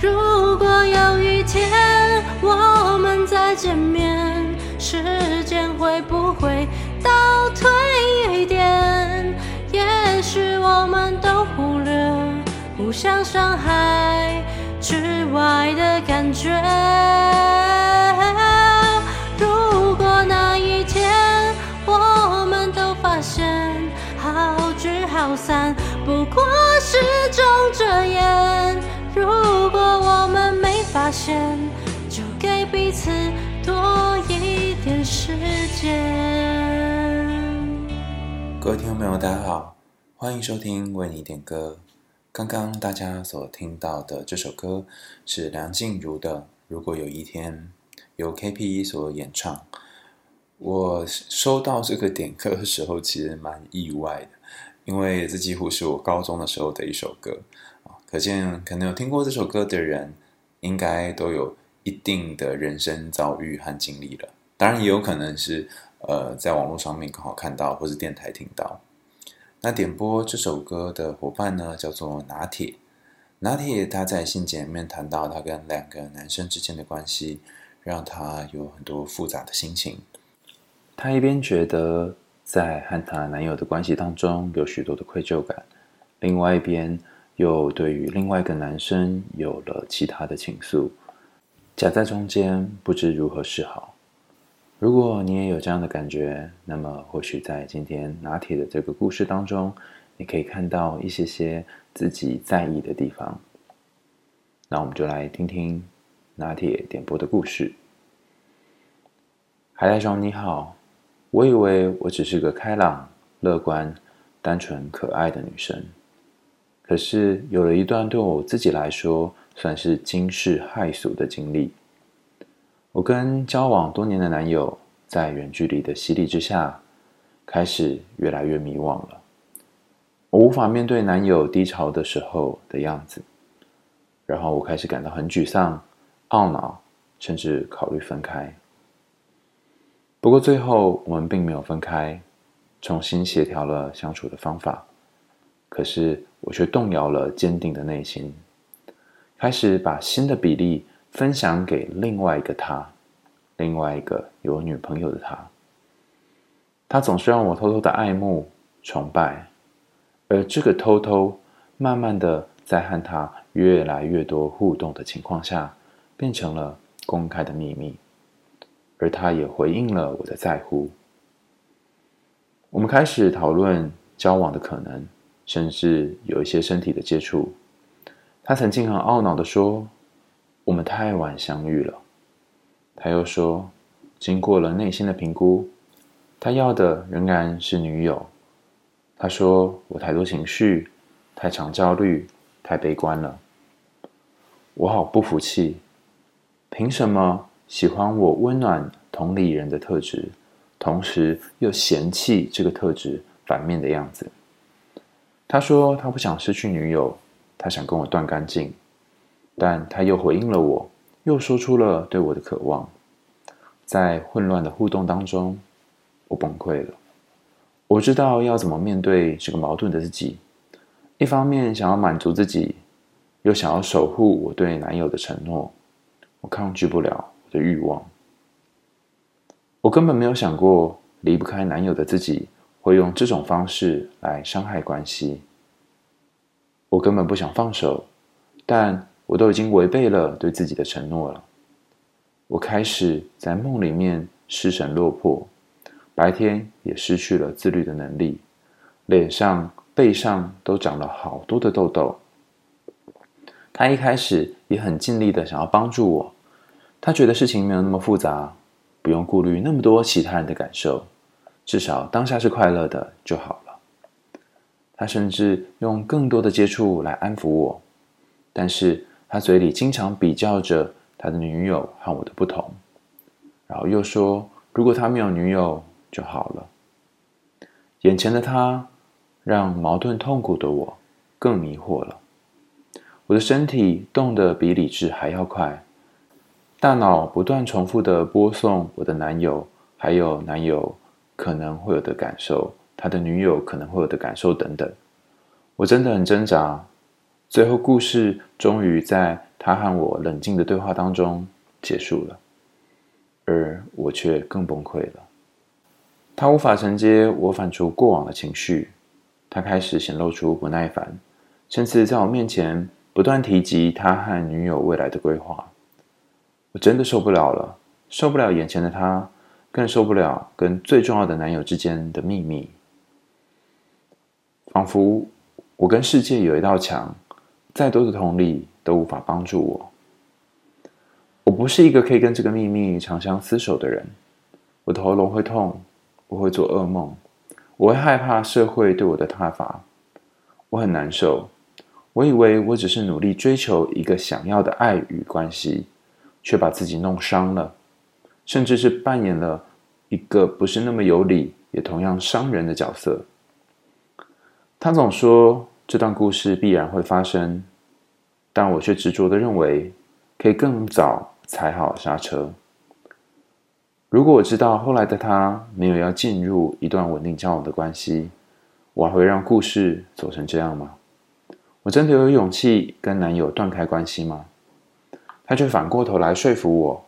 如果有一天我们再见面，时间会不会倒退一点？也许我们都忽略互相伤害之外的感觉。如果那一天我们都发现好聚好散不过是种遮掩，如发现，就给彼此多一点时间。各位听众朋友，大家好，欢迎收听为你点歌。刚刚大家所听到的这首歌是梁静茹的《如果有一天》，由 KP 所演唱。我收到这个点歌的时候，其实蛮意外的，因为这几乎是我高中的时候的一首歌啊。可见，可能有听过这首歌的人，应该都有一定的人生遭遇和经历了。当然，也有可能是。呃，在网络上面刚好看到，或是电台听到。那点播这首歌的伙伴呢，叫做拿铁。拿铁他在信件里面谈到他跟两个男生之间的关系，让他有很多复杂的心情。他一边觉得在和他男友的关系当中有许多的愧疚感，另外一边又对于另外一个男生有了其他的情愫，夹在中间不知如何是好。如果你也有这样的感觉，那么或许在今天拿铁的这个故事当中，你可以看到一些些自己在意的地方。那我们就来听听拿铁点播的故事。海带熊你好，我以为我只是个开朗、乐观、单纯、可爱的女生，可是有了一段对我自己来说算是惊世骇俗的经历。我跟交往多年的男友，在远距离的洗礼之下，开始越来越迷惘了。我无法面对男友低潮的时候的样子，然后我开始感到很沮丧、懊恼，甚至考虑分开。不过最后我们并没有分开，重新协调了相处的方法。可是我却动摇了坚定的内心，开始把新的比例。分享给另外一个他，另外一个有女朋友的他。他总是让我偷偷的爱慕、崇拜，而这个偷偷，慢慢的在和他越来越多互动的情况下，变成了公开的秘密。而他也回应了我的在乎。我们开始讨论交往的可能，甚至有一些身体的接触。他曾经很懊恼的说。我们太晚相遇了，他又说，经过了内心的评估，他要的仍然是女友。他说我太多情绪，太常焦虑，太悲观了。我好不服气，凭什么喜欢我温暖同理人的特质，同时又嫌弃这个特质反面的样子？他说他不想失去女友，他想跟我断干净。但他又回应了我，又说出了对我的渴望。在混乱的互动当中，我崩溃了。我知道要怎么面对这个矛盾的自己，一方面想要满足自己，又想要守护我对男友的承诺。我抗拒不了我的欲望。我根本没有想过离不开男友的自己会用这种方式来伤害关系。我根本不想放手，但。我都已经违背了对自己的承诺了。我开始在梦里面失神落魄，白天也失去了自律的能力，脸上、背上都长了好多的痘痘。他一开始也很尽力的想要帮助我，他觉得事情没有那么复杂，不用顾虑那么多其他人的感受，至少当下是快乐的就好了。他甚至用更多的接触来安抚我，但是。他嘴里经常比较着他的女友和我的不同，然后又说：“如果他没有女友就好了。”眼前的他让矛盾痛苦的我更迷惑了。我的身体动得比理智还要快，大脑不断重复的播送我的男友，还有男友可能会有的感受，他的女友可能会有的感受等等。我真的很挣扎。最后，故事终于在他和我冷静的对话当中结束了，而我却更崩溃了。他无法承接我反刍过往的情绪，他开始显露出不耐烦，甚至在我面前不断提及他和女友未来的规划。我真的受不了了，受不了眼前的他，更受不了跟最重要的男友之间的秘密。仿佛我跟世界有一道墙，再多的同理都无法帮助我。我不是一个可以跟这个秘密长相厮守的人，我的喉咙会痛。我会做噩梦，我会害怕社会对我的挞伐，我很难受。我以为我只是努力追求一个想要的爱与关系，却把自己弄伤了，甚至是扮演了一个不是那么有理也同样伤人的角色。他总说这段故事必然会发生，但我却执着地认为可以更早踩好刹车。如果我知道后来的他没有要进入一段稳定交往的关系，我还会让故事走成这样吗？我真的有勇气跟男友断开关系吗？他却反过头来说服我，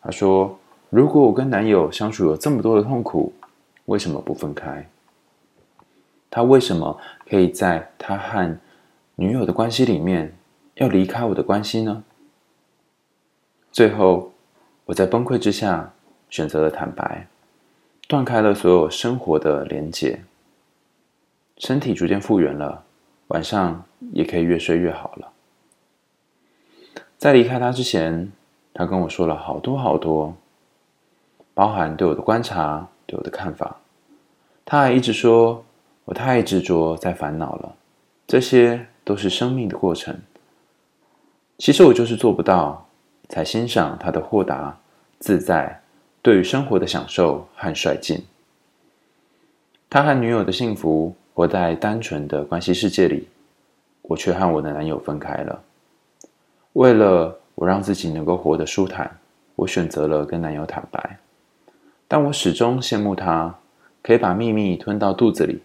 他说：“如果我跟男友相处有这么多的痛苦，为什么不分开？他为什么可以在他和女友的关系里面要离开我的关系呢？”最后，我在崩溃之下。选择了坦白，断开了所有生活的连结，身体逐渐复原了，晚上也可以越睡越好了。在离开他之前，他跟我说了好多好多，包含对我的观察、对我的看法。他还一直说我太执着，在烦恼了，这些都是生命的过程。其实我就是做不到，才欣赏他的豁达、自在。对于生活的享受和率劲，他和女友的幸福活在单纯的关系世界里，我却和我的男友分开了。为了我让自己能够活得舒坦，我选择了跟男友坦白。但我始终羡慕他可以把秘密吞到肚子里，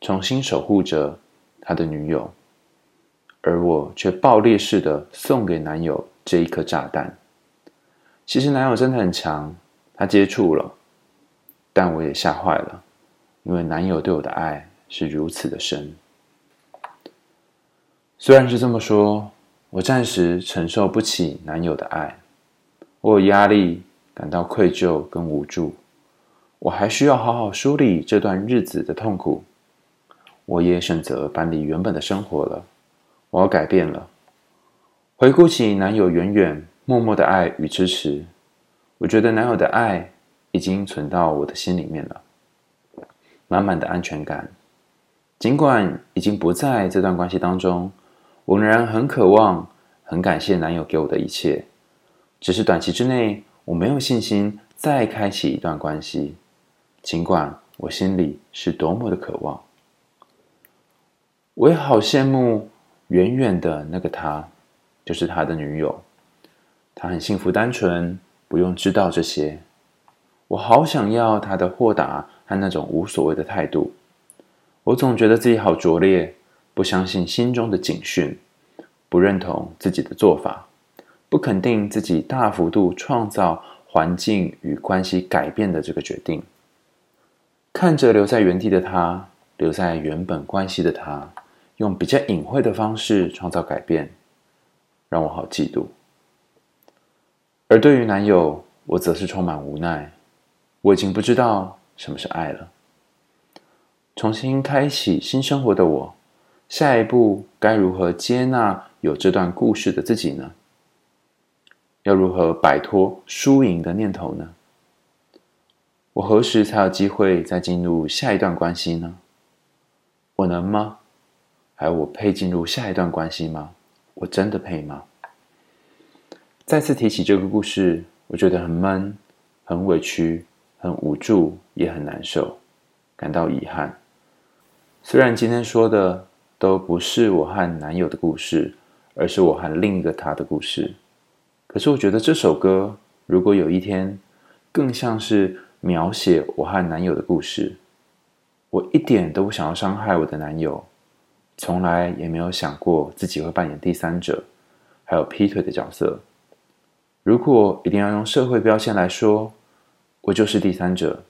重新守护着他的女友，而我却爆裂似的送给男友这一颗炸弹。其实男友真的很强。他接触了，但我也吓坏了，因为男友对我的爱是如此的深。虽然是这么说，我暂时承受不起男友的爱，我有压力，感到愧疚跟无助，我还需要好好梳理这段日子的痛苦。我也选择搬离原本的生活了，我要改变了。回顾起男友远远默默的爱与支持。我觉得男友的爱已经存到我的心里面了，满满的安全感。尽管已经不在这段关系当中，我仍然很渴望、很感谢男友给我的一切。只是短期之内，我没有信心再开启一段关系。尽管我心里是多么的渴望，我也好羡慕远远的那个他，就是他的女友。他很幸福、单纯。不用知道这些，我好想要他的豁达和那种无所谓的态度。我总觉得自己好拙劣，不相信心中的警讯，不认同自己的做法，不肯定自己大幅度创造环境与关系改变的这个决定。看着留在原地的他，留在原本关系的他，用比较隐晦的方式创造改变，让我好嫉妒。而对于男友，我则是充满无奈。我已经不知道什么是爱了。重新开启新生活的我，下一步该如何接纳有这段故事的自己呢？要如何摆脱输赢的念头呢？我何时才有机会再进入下一段关系呢？我能吗？还有我配进入下一段关系吗？我真的配吗？再次提起这个故事，我觉得很闷、很委屈、很无助，也很难受，感到遗憾。虽然今天说的都不是我和男友的故事，而是我和另一个他的故事，可是我觉得这首歌如果有一天更像是描写我和男友的故事，我一点都不想要伤害我的男友，从来也没有想过自己会扮演第三者。还有劈腿的角色。如果一定要用社会标签来说，我就是第三者，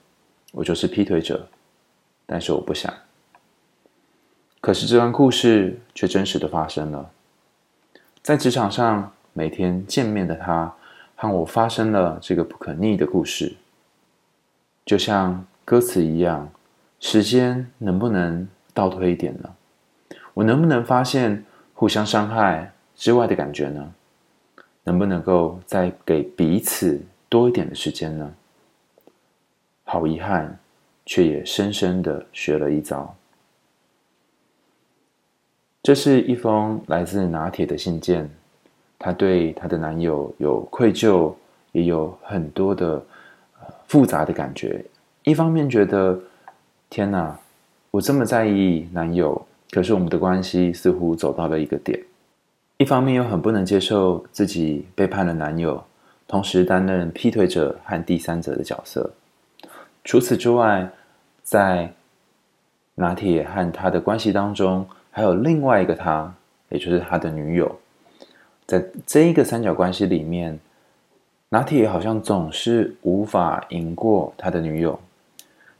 我就是劈腿者，但是我不想。可是这段故事却真实的发生了，在职场上每天见面的他，和我发生了这个不可逆的故事。就像歌词一样，时间能不能倒退一点呢？我能不能发现互相伤害之外的感觉呢？能不能够再给彼此多一点的时间呢？好遗憾，却也深深的学了一招。这是一封来自拿铁的信件，她对她的男友有愧疚，也有很多的复杂的感觉。一方面觉得，天哪，我这么在意男友，可是我们的关系似乎走到了一个点；一方面又很不能接受自己背叛了男友，同时担任劈腿者和第三者的角色。除此之外，在拿铁和他的关系当中。还有另外一个他，也就是他的女友，在这一个三角关系里面，拿铁好像总是无法赢过他的女友，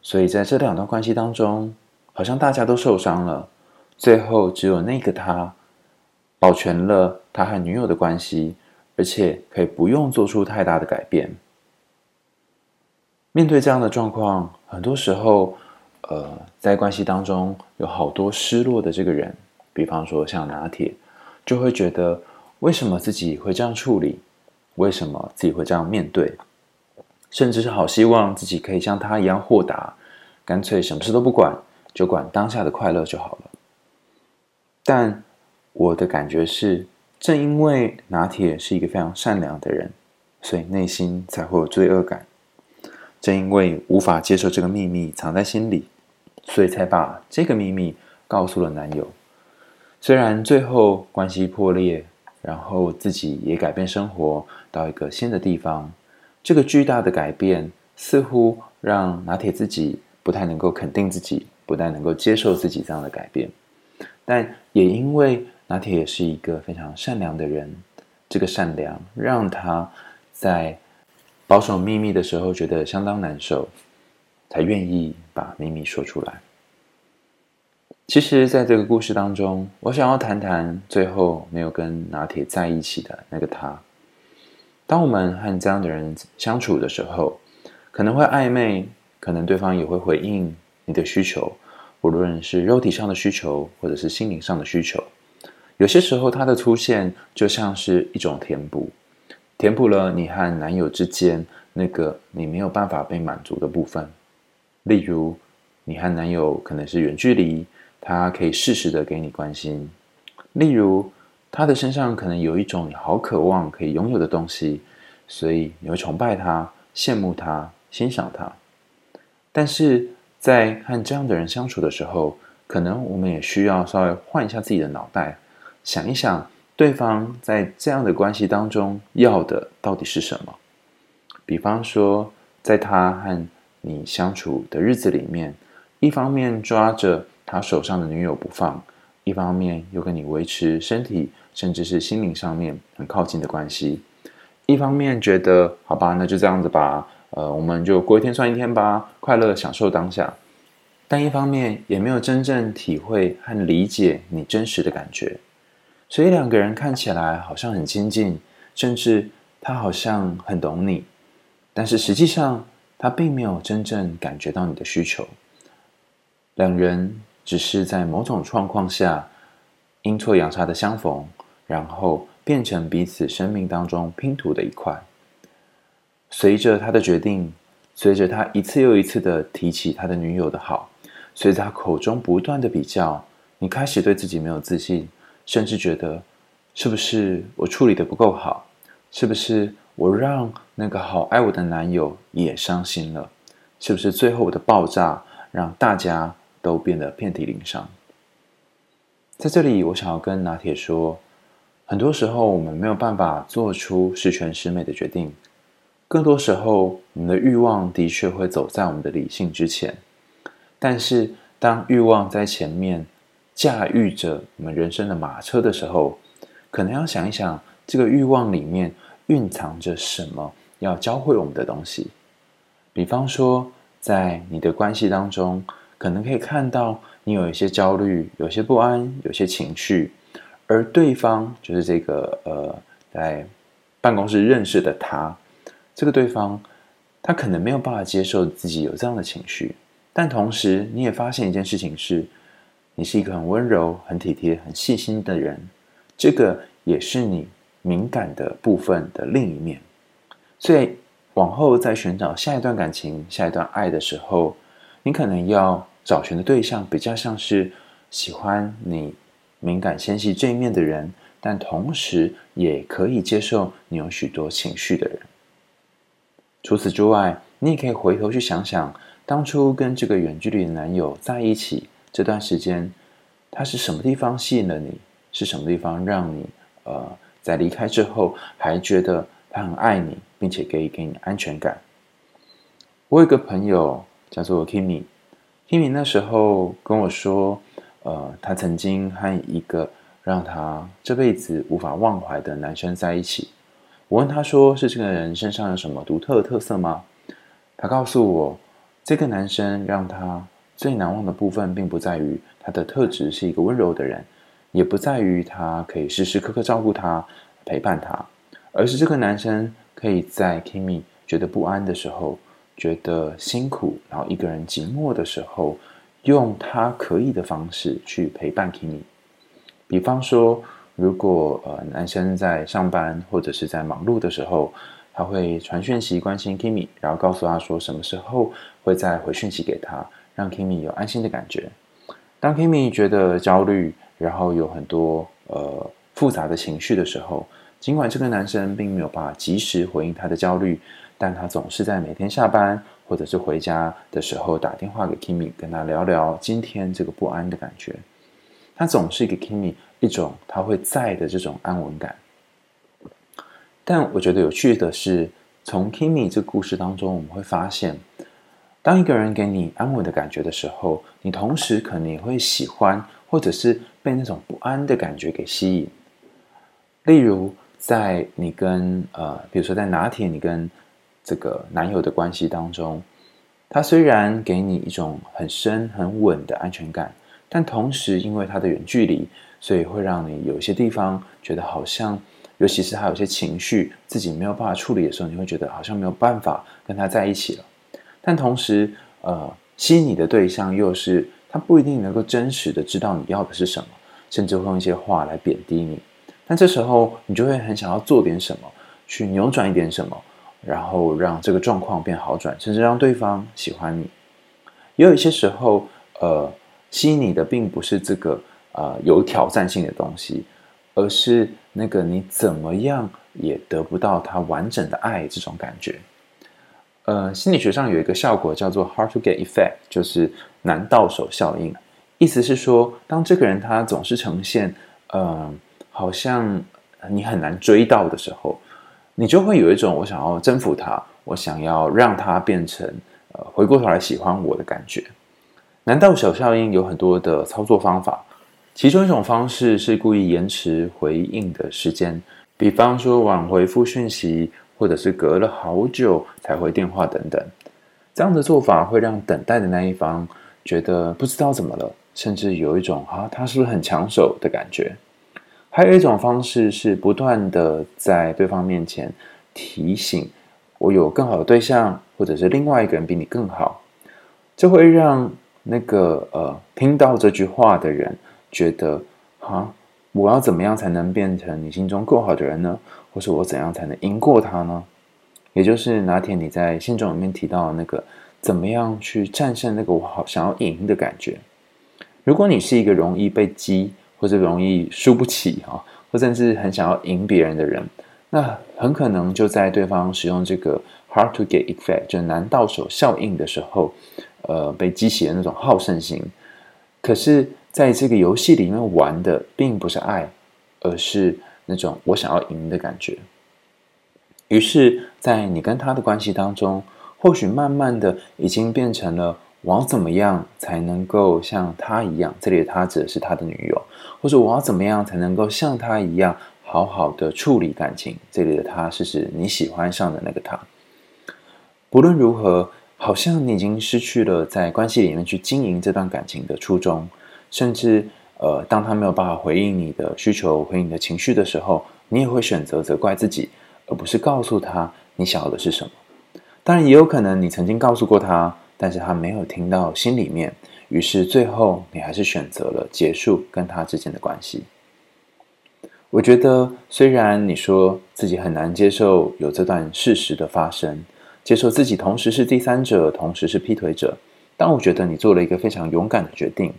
所以在这两段关系当中，好像大家都受伤了，最后只有那个他保全了他和女友的关系，而且可以不用做出太大的改变。面对这样的状况，很多时候。呃，在关系当中有好多失落的这个人，比方说像拿铁，就会觉得为什么自己会这样处理？为什么自己会这样面对？甚至是好希望自己可以像他一样豁达，干脆什么事都不管，就管当下的快乐就好了。但我的感觉是，正因为拿铁是一个非常善良的人，所以内心才会有罪恶感。正因为无法接受这个秘密藏在心里。所以才把这个秘密告诉了男友。虽然最后关系破裂，然后自己也改变生活到一个新的地方，这个巨大的改变似乎让拿铁自己不太能够肯定自己，不太能够接受自己这样的改变。但也因为拿铁也是一个非常善良的人，这个善良让他在保守秘密的时候觉得相当难受。才愿意把秘密说出来。其实，在这个故事当中，我想要谈谈最后没有跟拿铁在一起的那个他。当我们和这样的人相处的时候，可能会暧昧，可能对方也会回应你的需求，无论是肉体上的需求，或者是心灵上的需求。有些时候，他的出现就像是一种填补，填补了你和男友之间那个你没有办法被满足的部分。例如，你和男友可能是远距离，他可以适时的给你关心；例如，他的身上可能有一种你好渴望可以拥有的东西，所以你会崇拜他、羡慕他、欣赏他。但是在和这样的人相处的时候，可能我们也需要稍微换一下自己的脑袋，想一想对方在这样的关系当中要的到底是什么。比方说，在他和你相处的日子里面，一方面抓着他手上的女友不放，一方面又跟你维持身体甚至是心灵上面很靠近的关系，一方面觉得好吧，那就这样子吧，呃，我们就过一天算一天吧，快乐享受当下。但一方面也没有真正体会和理解你真实的感觉，所以两个人看起来好像很亲近，甚至他好像很懂你，但是实际上。他并没有真正感觉到你的需求，两人只是在某种状况下阴错阳差的相逢，然后变成彼此生命当中拼图的一块。随着他的决定，随着他一次又一次的提起他的女友的好，随着他口中不断的比较，你开始对自己没有自信，甚至觉得是不是我处理的不够好，是不是？我让那个好爱我的男友也伤心了，是不是最后我的爆炸让大家都变得遍体鳞伤？在这里，我想要跟拿铁说，很多时候我们没有办法做出十全十美的决定，更多时候我们的欲望的确会走在我们的理性之前，但是当欲望在前面驾驭着我们人生的马车的时候，可能要想一想。这个欲望里面蕴藏着什么要教会我们的东西。比方说，在你的关系当中，可能可以看到你有一些焦虑、有些不安、有些情绪，而对方就是这个呃，在办公室认识的他，这个对方他可能没有办法接受自己有这样的情绪，但同时你也发现一件事情是，你是一个很温柔、很体贴、很细心的人，这个也是你敏感的部分的另一面，所以。往后在寻找下一段感情、下一段爱的时候，你可能要找寻的对象比较像是喜欢你敏感纤细这一面的人，但同时也可以接受你有许多情绪的人。除此之外，你也可以回头去想想，当初跟这个远距离的男友在一起这段时间，他是什么地方吸引了你？是什么地方让你呃在离开之后还觉得他很爱你？并且可以给你安全感。我有一个朋友叫做 Kimi，Kimi 那时候跟我说，呃，他曾经和一个让他这辈子无法忘怀的男生在一起。我问他说：“是这个人身上有什么独特的特色吗？”他告诉我，这个男生让他最难忘的部分，并不在于他的特质是一个温柔的人，也不在于他可以时时刻刻照顾他、陪伴他，而是这个男生。可以在 Kimi 觉得不安的时候，觉得辛苦，然后一个人寂寞的时候，用他可以的方式去陪伴 Kimi。比方说，如果呃男生在上班或者是在忙碌的时候，他会传讯息关心 Kimi，然后告诉他说什么时候会再回讯息给他，让 Kimi 有安心的感觉。当 Kimi 觉得焦虑，然后有很多呃复杂的情绪的时候，尽管这个男生并没有办法及时回应他的焦虑，但他总是在每天下班或者是回家的时候打电话给 Kimi，跟他聊聊今天这个不安的感觉。他总是给 Kimi 一种他会在的这种安稳感。但我觉得有趣的是，从 Kimi 这个故事当中，我们会发现，当一个人给你安稳的感觉的时候，你同时可能也会喜欢，或者是被那种不安的感觉给吸引。例如，在你跟呃，比如说在拿铁，你跟这个男友的关系当中，他虽然给你一种很深很稳的安全感，但同时因为他的远距离，所以会让你有一些地方觉得好像，尤其是他有些情绪自己没有办法处理的时候，你会觉得好像没有办法跟他在一起了。但同时，呃，吸引你的对象又是他不一定能够真实的知道你要的是什么，甚至会用一些话来贬低你。但这时候，你就会很想要做点什么，去扭转一点什么，然后让这个状况变好转，甚至让对方喜欢你。也有一些时候，呃，吸引你的并不是这个呃有挑战性的东西，而是那个你怎么样也得不到他完整的爱这种感觉。呃，心理学上有一个效果叫做 “hard to get effect”，就是难到手效应。意思是说，当这个人他总是呈现，呃。好像你很难追到的时候，你就会有一种我想要征服他，我想要让他变成呃回过头来喜欢我的感觉。难道小效应有很多的操作方法？其中一种方式是故意延迟回应的时间，比方说晚回复讯息，或者是隔了好久才回电话等等。这样的做法会让等待的那一方觉得不知道怎么了，甚至有一种啊他是不是很抢手的感觉。还有一种方式是不断的在对方面前提醒，我有更好的对象，或者是另外一个人比你更好，这会让那个呃听到这句话的人觉得啊，我要怎么样才能变成你心中够好的人呢？或是我怎样才能赢过他呢？也就是那天你在信中里面提到的那个怎么样去战胜那个我好想要赢的感觉。如果你是一个容易被激。或者容易输不起啊，或甚至很想要赢别人的人，那很可能就在对方使用这个 hard to get effect，就难到手效应的时候，呃，被激起的那种好胜心。可是，在这个游戏里面玩的并不是爱，而是那种我想要赢的感觉。于是，在你跟他的关系当中，或许慢慢的已经变成了。我要怎么样才能够像他一样？这里的他指的是他的女友，或者我要怎么样才能够像他一样，好好的处理感情。这里的他是指你喜欢上的那个他。不论如何，好像你已经失去了在关系里面去经营这段感情的初衷，甚至呃，当他没有办法回应你的需求、回应你的情绪的时候，你也会选择责怪自己，而不是告诉他你想要的是什么。当然，也有可能你曾经告诉过他，但是他没有听到心里面，于是最后你还是选择了结束跟他之间的关系。我觉得，虽然你说自己很难接受有这段事实的发生。接受自己同时是第三者，同时是劈腿者，但我觉得你做了一个非常勇敢的决定，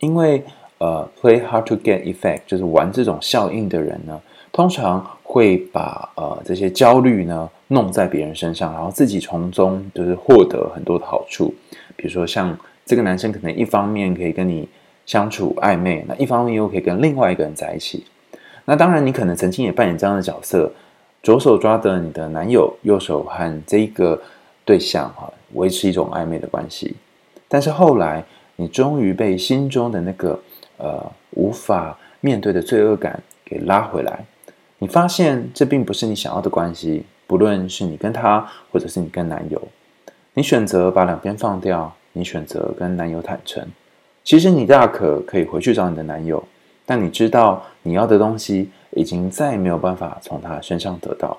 因为呃，play hard to get effect 就是玩这种效应的人呢，通常会把呃这些焦虑呢弄在别人身上，然后自己从中就是获得很多的好处，比如说像这个男生可能一方面可以跟你相处暧昧，那一方面又可以跟另外一个人在一起，那当然你可能曾经也扮演这样的角色。左手抓着你的男友，右手和这个对象哈维持一种暧昧的关系，但是后来你终于被心中的那个呃无法面对的罪恶感给拉回来，你发现这并不是你想要的关系，不论是你跟他，或者是你跟男友，你选择把两边放掉，你选择跟男友坦诚，其实你大可可以回去找你的男友，但你知道你要的东西。已经再也没有办法从他身上得到，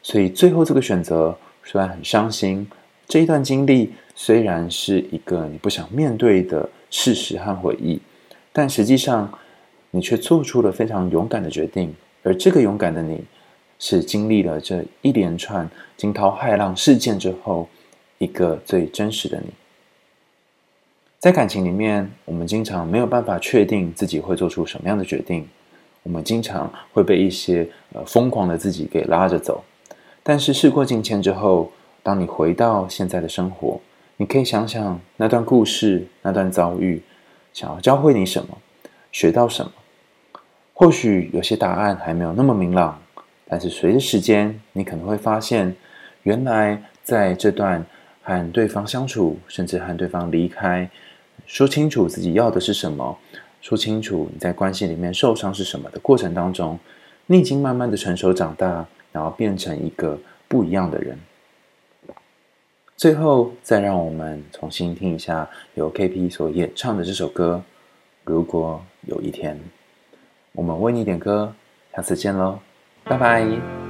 所以最后这个选择虽然很伤心，这一段经历虽然是一个你不想面对的事实和回忆，但实际上你却做出了非常勇敢的决定，而这个勇敢的你，是经历了这一连串惊涛骇浪事件之后，一个最真实的你。在感情里面，我们经常没有办法确定自己会做出什么样的决定。我们经常会被一些呃疯狂的自己给拉着走，但是事过境迁之后，当你回到现在的生活，你可以想想那段故事、那段遭遇，想要教会你什么，学到什么。或许有些答案还没有那么明朗，但是随着时间，你可能会发现，原来在这段和对方相处，甚至和对方离开，说清楚自己要的是什么。说清楚你在关系里面受伤是什么的过程当中，你已经慢慢的成熟长大，然后变成一个不一样的人。最后，再让我们重新听一下由 KP 所演唱的这首歌。如果有一天，我们为你点歌，下次见喽，拜拜。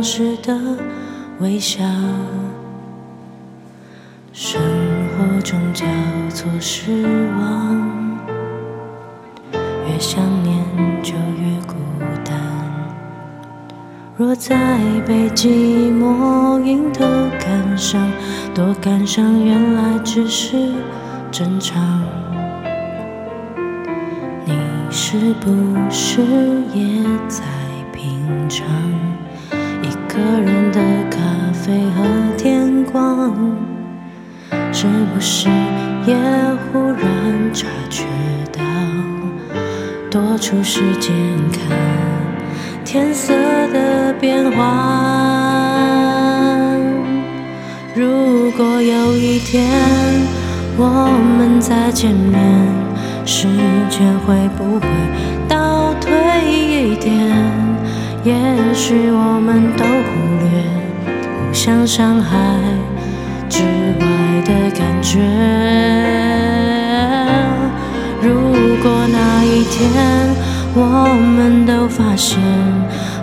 当时的微笑。生活中交错失望，越想念就越孤单。若再被寂寞迎头赶上，多感伤，原来只是正常。你是不是也在品尝个人的咖啡和天光？是不是也忽然察觉到多出时间看？天色的变化。如果有一天我们再见面，时间会不会也许我们都忽略互相伤害之外的感觉。如果那一天，我们都发现，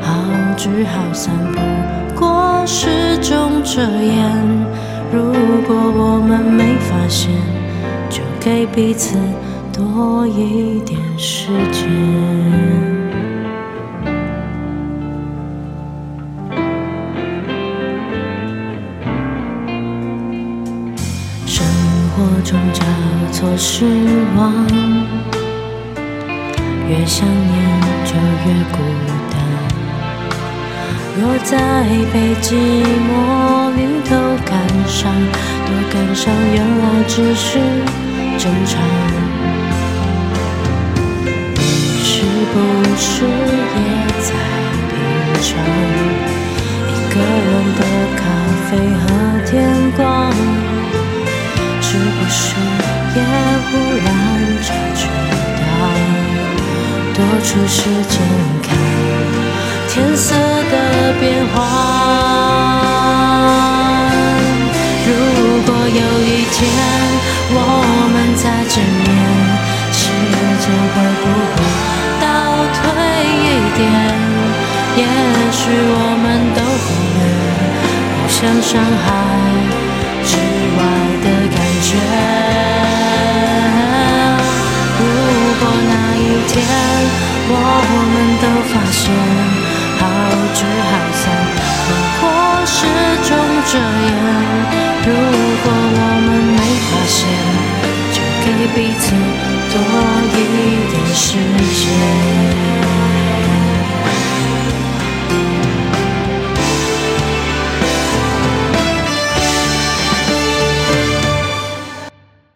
好聚好散，不过是种遮掩。如果我们没发现，就给彼此多一点时间。错失望。越想念就越孤单。若在被寂寞里头感伤，多感伤原来只是正常。你是不是也在品尝一个人的咖啡和天光？是不是也忽然察觉到，多出时间看天色的变化？如果有一天我们再见面，时间会不会倒退一点？也许我们都会互相伤害天我们都发现好聚好散，不过是种遮掩。如果我们没发现，就给彼此多一点时间。